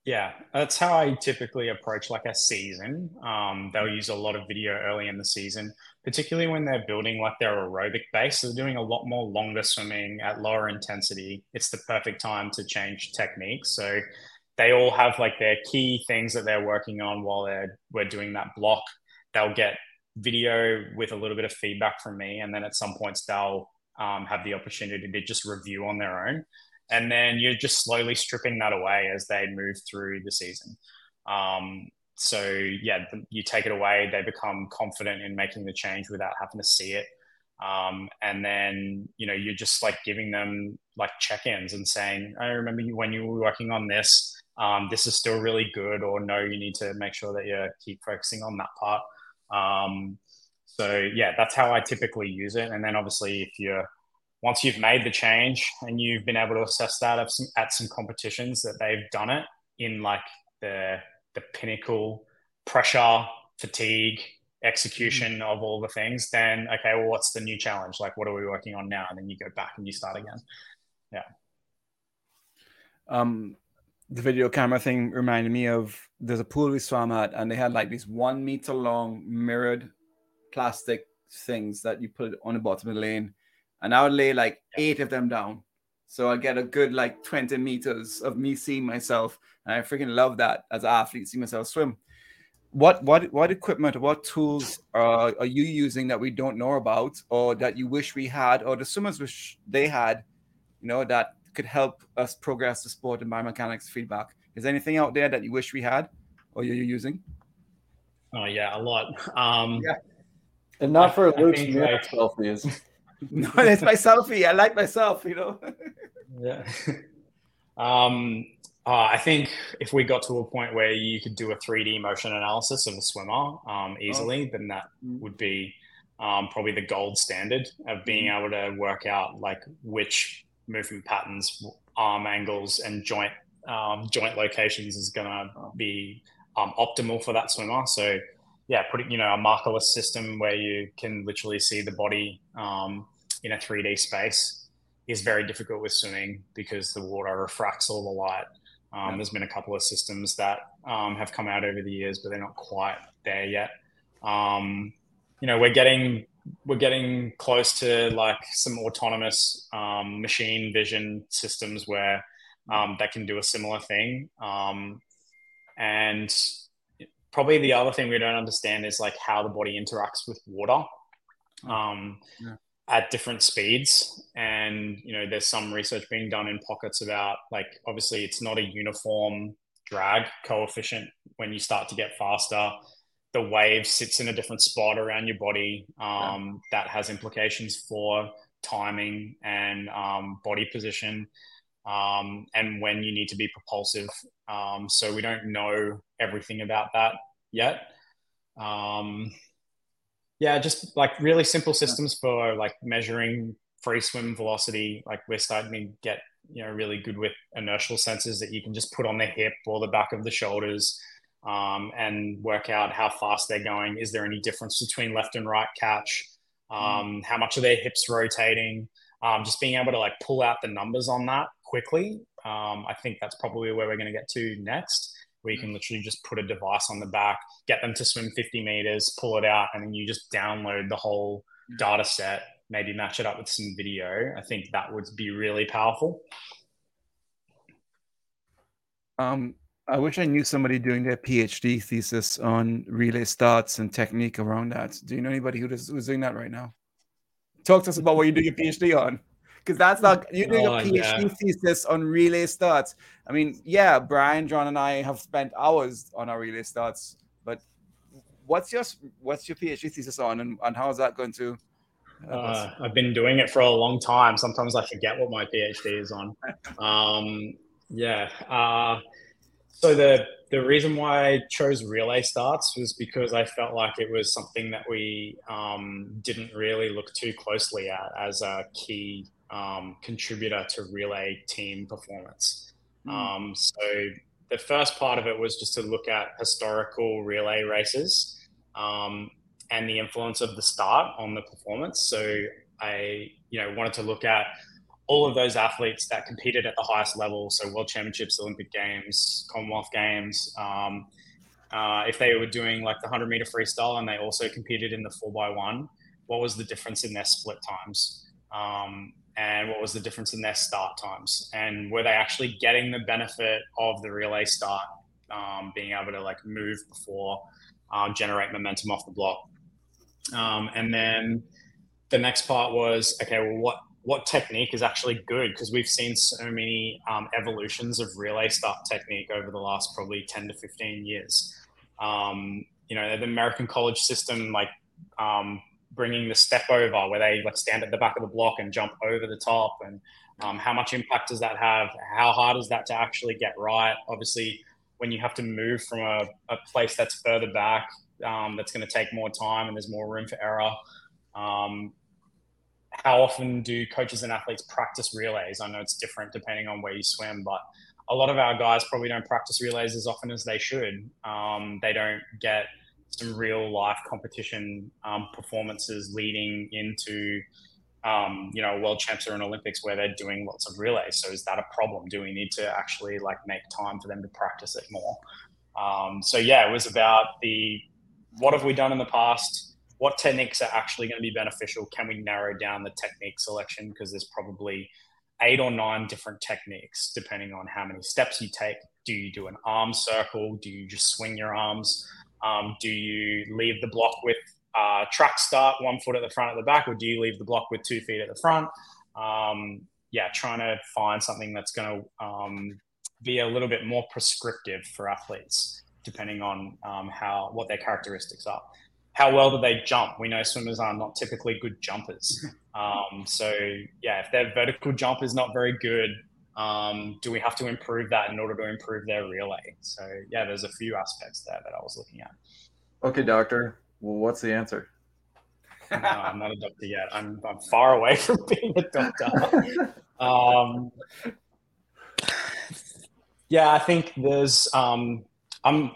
A: yeah, that's how I typically approach like a season. Um, they'll use a lot of video early in the season, particularly when they're building like their aerobic base. So they're doing a lot more longer swimming at lower intensity. It's the perfect time to change techniques. So they all have like their key things that they're working on while they're we're doing that block. They'll get video with a little bit of feedback from me, and then at some points they'll um, have the opportunity to just review on their own and then you're just slowly stripping that away as they move through the season. Um, so yeah, you take it away, they become confident in making the change without having to see it. Um, and then you know you're just like giving them like check-ins and saying, "I remember you when you were working on this. Um, this is still really good," or "No, you need to make sure that you keep focusing on that part." Um, so yeah, that's how I typically use it. And then obviously, if you're once you've made the change and you've been able to assess that at some, at some competitions that they've done it in like the the pinnacle pressure fatigue execution mm-hmm. of all the things then okay well what's the new challenge? Like what are we working on now? And then you go back and you start again. Yeah.
D: Um the video camera thing reminded me of there's a pool we swam at and they had like these one meter long mirrored plastic things that you put on the bottom of the lane and I would lay like eight of them down. So I get a good like 20 meters of me seeing myself. And I freaking love that as an athlete, see myself swim. What what what equipment what tools are, are you using that we don't know about or that you wish we had or the swimmers wish they had, you know, that could help us progress the sport and biomechanics feedback? Is anything out there that you wish we had or you're using?
A: Oh yeah, a lot. Um yeah.
B: And not for Luke's like, selfies.
D: no, it's my selfie. I like myself, you know.
A: yeah. Um, uh, I think if we got to a point where you could do a 3D motion analysis of a swimmer um, easily, oh. then that would be um, probably the gold standard of being able to work out like which movement patterns, arm angles, and joint um, joint locations is going to be um, optimal for that swimmer. So, yeah, putting you know a markerless system where you can literally see the body um, in a 3D space is very difficult with swimming because the water refracts all the light. Um, there's been a couple of systems that um, have come out over the years, but they're not quite there yet. Um, you know, we're getting we're getting close to like some autonomous um, machine vision systems where um, that can do a similar thing. Um, and probably the other thing we don't understand is like how the body interacts with water um, yeah. at different speeds. And you know, there's some research being done in pockets about like obviously it's not a uniform drag coefficient when you start to get faster. The wave sits in a different spot around your body. Um, yeah. That has implications for timing and um, body position um, and when you need to be propulsive. Um, so we don't know everything about that yet. Um, yeah, just like really simple systems for like measuring free swim velocity. Like we're starting to get you know really good with inertial sensors that you can just put on the hip or the back of the shoulders. Um, and work out how fast they're going. Is there any difference between left and right catch? Mm. Um, how much are their hips rotating? Um, just being able to like pull out the numbers on that quickly. Um, I think that's probably where we're going to get to next, where you can mm. literally just put a device on the back, get them to swim 50 meters, pull it out, and then you just download the whole mm. data set, maybe match it up with some video. I think that would be really powerful.
D: Um, I wish I knew somebody doing their PhD thesis on relay starts and technique around that. Do you know anybody who does, who's doing that right now? Talk to us about what you're doing your PhD on because that's not you're doing oh, a PhD yeah. thesis on relay starts. I mean, yeah, Brian, John, and I have spent hours on our relay starts, but what's your what's your PhD thesis on, and, and how is that going to?
A: Uh, I've been doing it for a long time. Sometimes I forget what my PhD is on. um, yeah. Uh, so the the reason why I chose relay starts was because I felt like it was something that we um, didn't really look too closely at as a key um, contributor to relay team performance. Mm. Um, so the first part of it was just to look at historical relay races um, and the influence of the start on the performance. So I, you know, wanted to look at all of those athletes that competed at the highest level, so World Championships, Olympic Games, Commonwealth Games. Um, uh, if they were doing like the 100 meter freestyle and they also competed in the 4 by one what was the difference in their split times? Um, and what was the difference in their start times? And were they actually getting the benefit of the relay start um, being able to like move before um, generate momentum off the block? Um, and then the next part was okay well what what technique is actually good? Because we've seen so many um, evolutions of relay start technique over the last probably 10 to 15 years. Um, you know the american college system like um, bringing the step over where they like stand at the back of the block and jump over the top? And um, how much impact does that have? How hard is that to actually get right? Obviously when you have to move from a, a place that's further back um, that's going to take more time and there's more room for error um, how often do coaches and athletes practice relays? I know it's different depending on where you swim but a lot of our guys probably don't practice relays as often as they should. Um, they don't get some real life competition um, performances leading into um, you know world champs or an olympics where they're doing lots of relays so is that a problem? Do we need to actually like make time for them to practice it more? Um, so yeah it was about the what have we done in the past? What techniques are actually going to be beneficial? Can we narrow down the technique selection? Because there's probably eight or nine different techniques depending on how many steps you take. Do you do an arm circle? Do you just swing your arms um, do you leave the block with uh, track start, one foot at the front at the back, or do you leave the block with two feet at the front? Um, yeah, trying to find something that's going to um, be a little bit more prescriptive for athletes, depending on um, how what their characteristics are. How well do they jump? We know swimmers are not typically good jumpers. Um, so yeah, if their vertical jump is not very good, um, do we have to improve that in order to improve their relay? So yeah, there's a few aspects there that I was looking at.
B: Okay, doctor. Well, what's the answer?
A: no, I'm not a doctor yet. I'm, I'm far away from being a doctor. um, yeah, I think there's. Um, I'm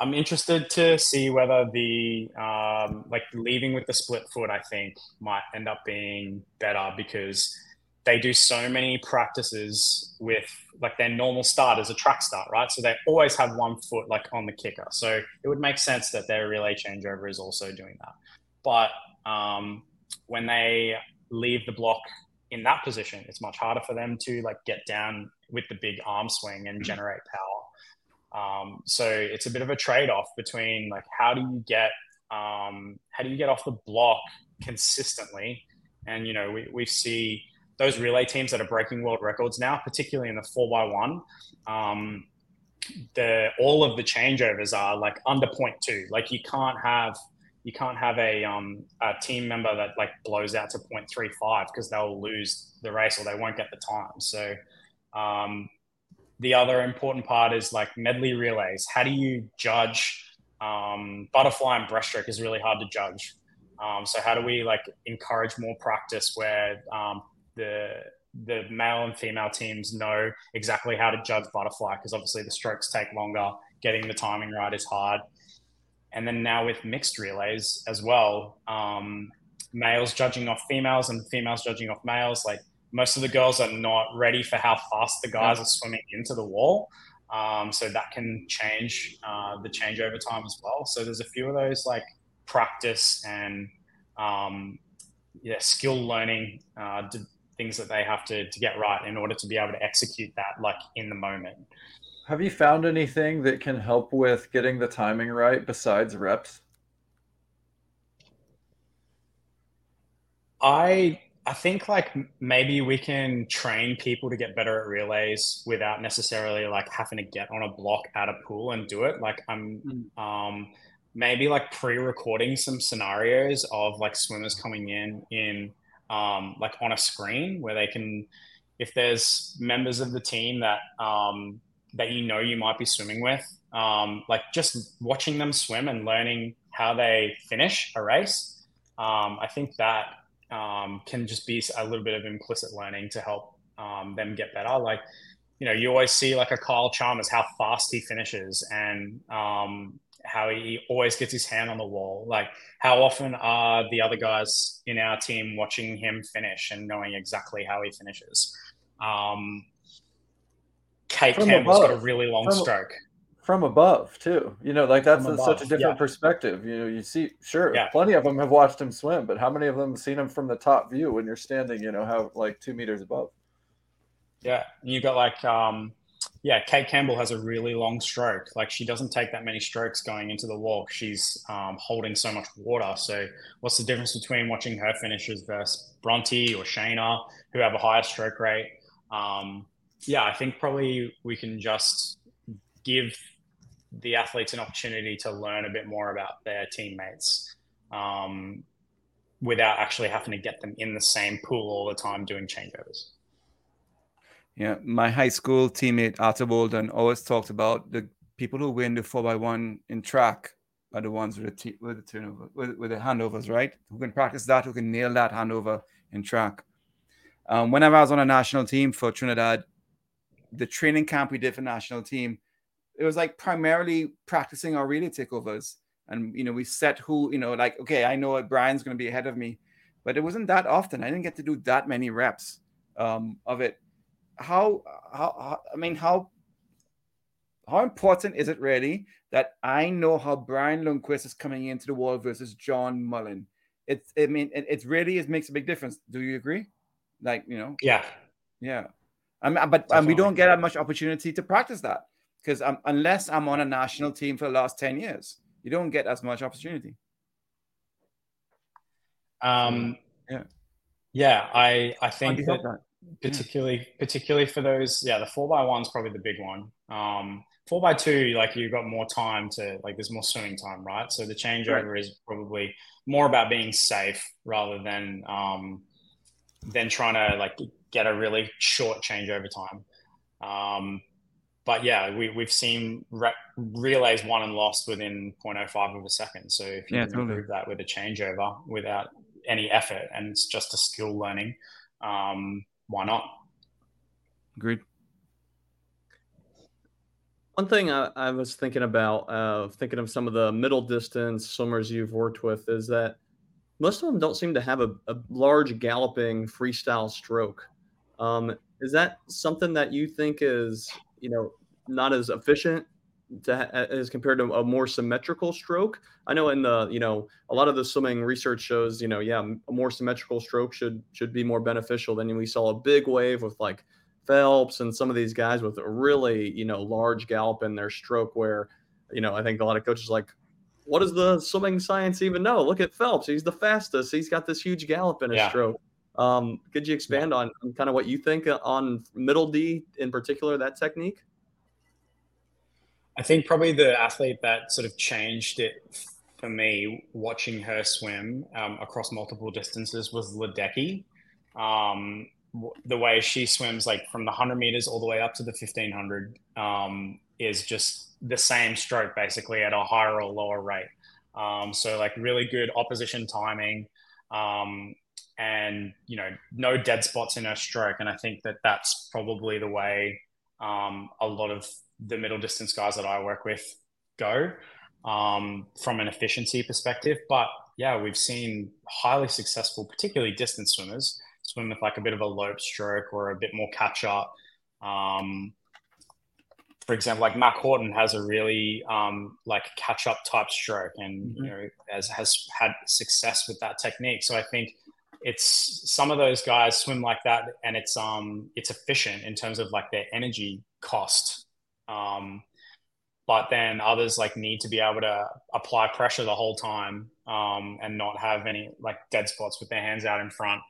A: I'm interested to see whether the um, like leaving with the split foot. I think might end up being better because they do so many practices with like their normal start as a track start, right? So they always have one foot like on the kicker. So it would make sense that their relay changeover is also doing that. But um, when they leave the block in that position, it's much harder for them to like get down with the big arm swing and generate power. Um, so it's a bit of a trade-off between like how do you get um, how do you get off the block consistently, and you know we we see those relay teams that are breaking world records now, particularly in the four by one. Um, the all of the changeovers are like under point two. Like you can't have you can't have a, um, a team member that like blows out to 0.35 because they'll lose the race or they won't get the time. So um, the other important part is like medley relays. How do you judge um, butterfly and breaststroke is really hard to judge. Um, so how do we like encourage more practice where um, the the male and female teams know exactly how to judge butterfly because obviously the strokes take longer. Getting the timing right is hard and then now with mixed relays as well, um, males judging off females and females judging off males. Like most of the girls are not ready for how fast the guys are swimming into the wall. Um, so that can change uh, the changeover time as well. So there's a few of those like practice and um, yeah, skill learning uh, things that they have to, to get right in order to be able to execute that like in the moment.
B: Have you found anything that can help with getting the timing right besides reps?
A: I I think like maybe we can train people to get better at relays without necessarily like having to get on a block at a pool and do it. Like I'm mm. um maybe like pre-recording some scenarios of like swimmers coming in in um like on a screen where they can if there's members of the team that um that you know you might be swimming with, um, like just watching them swim and learning how they finish a race. Um, I think that um, can just be a little bit of implicit learning to help um, them get better. Like, you know, you always see like a Kyle Chalmers how fast he finishes and um, how he always gets his hand on the wall. Like, how often are the other guys in our team watching him finish and knowing exactly how he finishes? Um, Kate from Campbell's above. got a really long
B: from,
A: stroke.
B: From above, too. You know, like that's a, such a different yeah. perspective. You know, you see, sure,
A: yeah.
B: plenty of them have watched him swim, but how many of them have seen him from the top view when you're standing, you know, how like two meters above?
A: Yeah. You got like, um, yeah, Kate Campbell has a really long stroke. Like she doesn't take that many strokes going into the walk. She's um, holding so much water. So what's the difference between watching her finishes versus Bronte or Shayna, who have a higher stroke rate? Um, yeah, I think probably we can just give the athletes an opportunity to learn a bit more about their teammates um, without actually having to get them in the same pool all the time doing changeovers.
D: Yeah, my high school teammate Arthur Bolden always talked about the people who win the four by one in track are the ones with the, t- with the turnover with, with the handovers, right? Who can practice that? Who can nail that handover in track? Um, whenever I was on a national team for Trinidad, the training camp we did for national team, it was like primarily practicing our relay takeovers. And you know, we set who, you know, like, okay, I know Brian's gonna be ahead of me, but it wasn't that often. I didn't get to do that many reps um, of it. How, how, how I mean, how how important is it really that I know how Brian Lundquist is coming into the wall versus John Mullen? It's, I mean, it, it really is makes a big difference. Do you agree? Like, you know,
A: yeah,
D: yeah. Um, but um, we don't get that much opportunity to practice that because um, unless I'm on a national team for the last 10 years, you don't get as much opportunity.
A: Um,
D: yeah.
A: Yeah, I, I think that, that, particularly yeah. particularly for those, yeah, the four by one's probably the big one. Um, four by two, like you've got more time to like there's more swimming time, right? So the changeover right. is probably more about being safe rather than um, than trying to like get a really short changeover time. Um, but yeah, we, we've seen re- relays won and lost within 0.05 of a second. So if you
D: Yeah,
A: can
D: totally.
A: improve that with a changeover without any effort and it's just a skill learning, um, why not?
D: Agreed.
E: One thing I, I was thinking about, uh, thinking of some of the middle distance swimmers you've worked with, is that most of them don't seem to have a, a large galloping freestyle stroke. Um, is that something that you think is, you know, not as efficient to, ha- as compared to a more symmetrical stroke? I know in the, you know, a lot of the swimming research shows, you know, yeah, a more symmetrical stroke should should be more beneficial. Then we saw a big wave with like Phelps and some of these guys with a really, you know, large gallop in their stroke where, you know, I think a lot of coaches like, what does the swimming science even know? Look at Phelps. He's the fastest. He's got this huge gallop in his
A: Yeah.
E: stroke. Um, could you expand on, on kind of what you think on middle D in particular, that technique?
A: I think probably the athlete that sort of changed it for me watching her swim um, across multiple distances was Ledecky. Um, the way she swims, like from the 100 meters all the way up to the 1500, um, is just the same stroke basically at a higher or lower rate. Um, so, like, really good opposition timing. Um, and you know no dead spots in her stroke and i think that that's probably the way um, a lot of the middle distance guys that I work with go um, from an efficiency perspective. But yeah, we've seen highly successful, particularly distance swimmers, swim with like a bit of a lope stroke or a bit more catch up. Um, for example, like Mack Horton has a really um, like catch up type stroke, and you know has has had success with that technique. So I think it's some of those guys swim like that, and it's um it's efficient in terms of like their energy cost. Um, but then others like need to be able to apply pressure the whole time um, and not have any like dead spots with their hands out in front.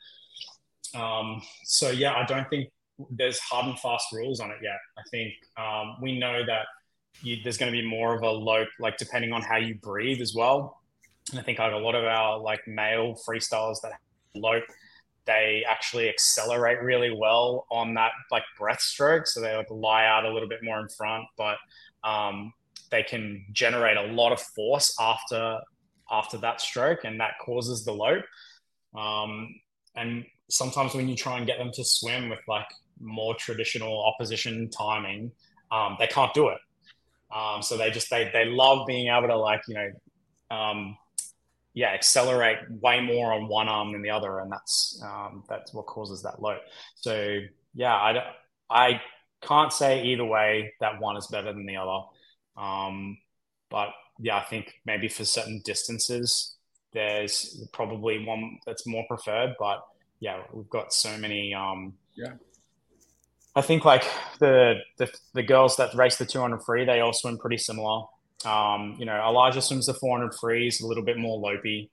A: Um, so yeah, I don't think there's hard and fast rules on it yet. I think um, we know that you, there's going to be more of a lope, like depending on how you breathe as well. And I think like a lot of our like male freestylers that lope, they actually accelerate really well on that like breath stroke. So they like lie out a little bit more in front, but um, they can generate a lot of force after after that stroke, and that causes the lope. Um, and sometimes when you try and get them to swim with like more traditional opposition timing, um, they can't do it. Um, so they just they they love being able to like you know um, yeah, accelerate way more on one arm than the other, and that's um, that's what causes that load. So yeah, I I can't say either way that one is better than the other, um, but yeah, I think maybe for certain distances, there's probably one that's more preferred. But yeah, we've got so many. Um,
D: Yeah.
A: I think like the, the the girls that race the 200 free, they all swim pretty similar. Um, you know, Elijah swims the 400 freeze a little bit more lopey.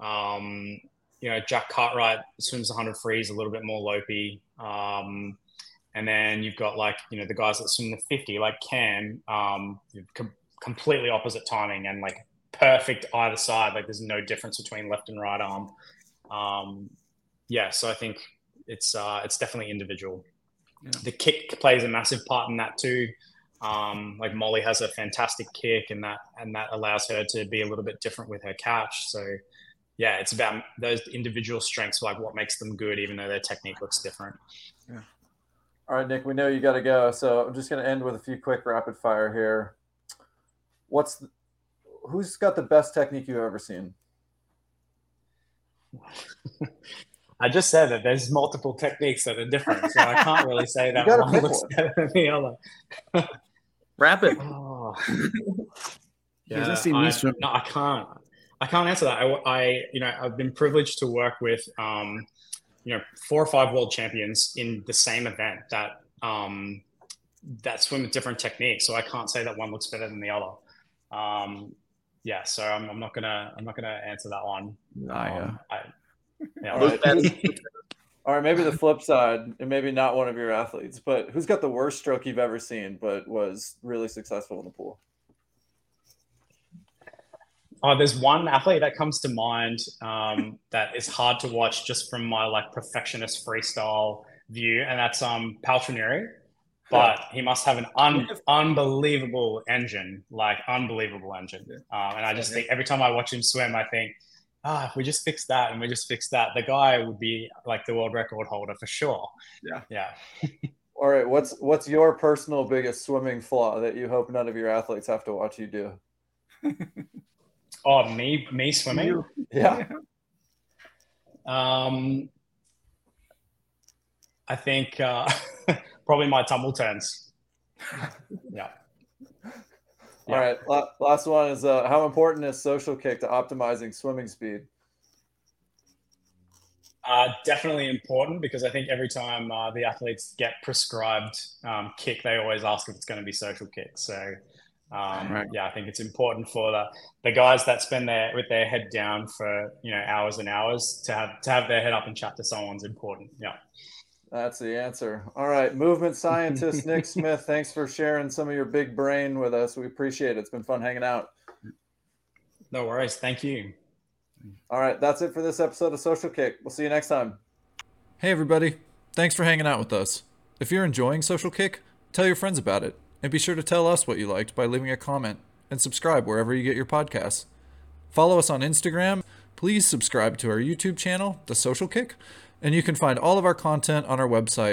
A: Um, you know, Jack Cartwright swims the 100 freeze a little bit more lopey. Um, and then you've got like, you know, the guys that swim the 50, like Cam, um, com- completely opposite timing and like perfect either side. Like there's no difference between left and right arm. Um, yeah, so I think it's uh, it's definitely individual.
D: Yeah.
A: The kick plays a massive part in that too. Um, like Mollie has a fantastic kick, and that and that allows her to be a little bit different with her catch. So, yeah, it's about those individual strengths, like what makes them good, even though their technique looks different. Yeah.
B: All right, Nick, we know you got to go, so I'm just going to end with a few quick rapid fire here. What's the, who's got the best technique you've ever seen?
A: I just said that there's multiple techniques that are different, so I can't really say that one looks
B: one.
A: better than the other.
E: Rapid.
A: Oh.
D: You just
A: I, no, I can't. I can't answer that. I, I, you know, I've been privileged to work with, um, you know, four or five world champions in the same event that um, that swim with different techniques. So I can't say that one looks better than the other. Um, yeah, so I'm, I'm not gonna I'm not gonna answer that one.
C: I, uh,
A: Um, I, yeah,
B: right. All right, maybe the flip side, and maybe not one of your athletes, but who's got the worst stroke you've ever seen, but was really successful in the pool?
A: Oh, there's one athlete that comes to mind um, that is hard to watch just from my like perfectionist freestyle view, and that's um Paltrinieri. but he must have an un- unbelievable engine, like unbelievable engine. Um, and I just think every time I watch him swim, I think, ah, if we just fix that and we just fix that, the guy would be like the world record holder for sure.
D: Yeah.
A: Yeah.
B: All right, what's what's your personal biggest swimming flaw that you hope none of your athletes have to watch you do?
A: Oh, me, me swimming.
B: Yeah.
A: Um, I think uh, probably my tumble turns. Yeah.
B: All right. la- Last one is uh, how important is social kick to optimizing swimming speed?
A: Uh, definitely important because I think every time uh, the athletes get prescribed um, kick, they always ask if it's going to be social kick. So, um,
D: Right.
A: yeah, I think it's important for the, the guys that spend their with their head down for you know hours and hours to have to have their head up and chat to someone's important. Yeah.
B: That's the answer. All right, movement scientist Nick Smith, thanks for sharing some of your big brain with us. We appreciate it. It's been fun hanging out.
A: No worries. Thank you.
B: All right, that's it for this episode of Social Kick. We'll see you next time.
C: Hey, everybody. Thanks for hanging out with us. If you're enjoying Social Kick, tell your friends about it. And be sure to tell us what you liked by leaving a comment and subscribe wherever you get your podcasts. Follow us on Instagram. Please subscribe to our YouTube channel, The Social Kick. And you can find all of our content on our website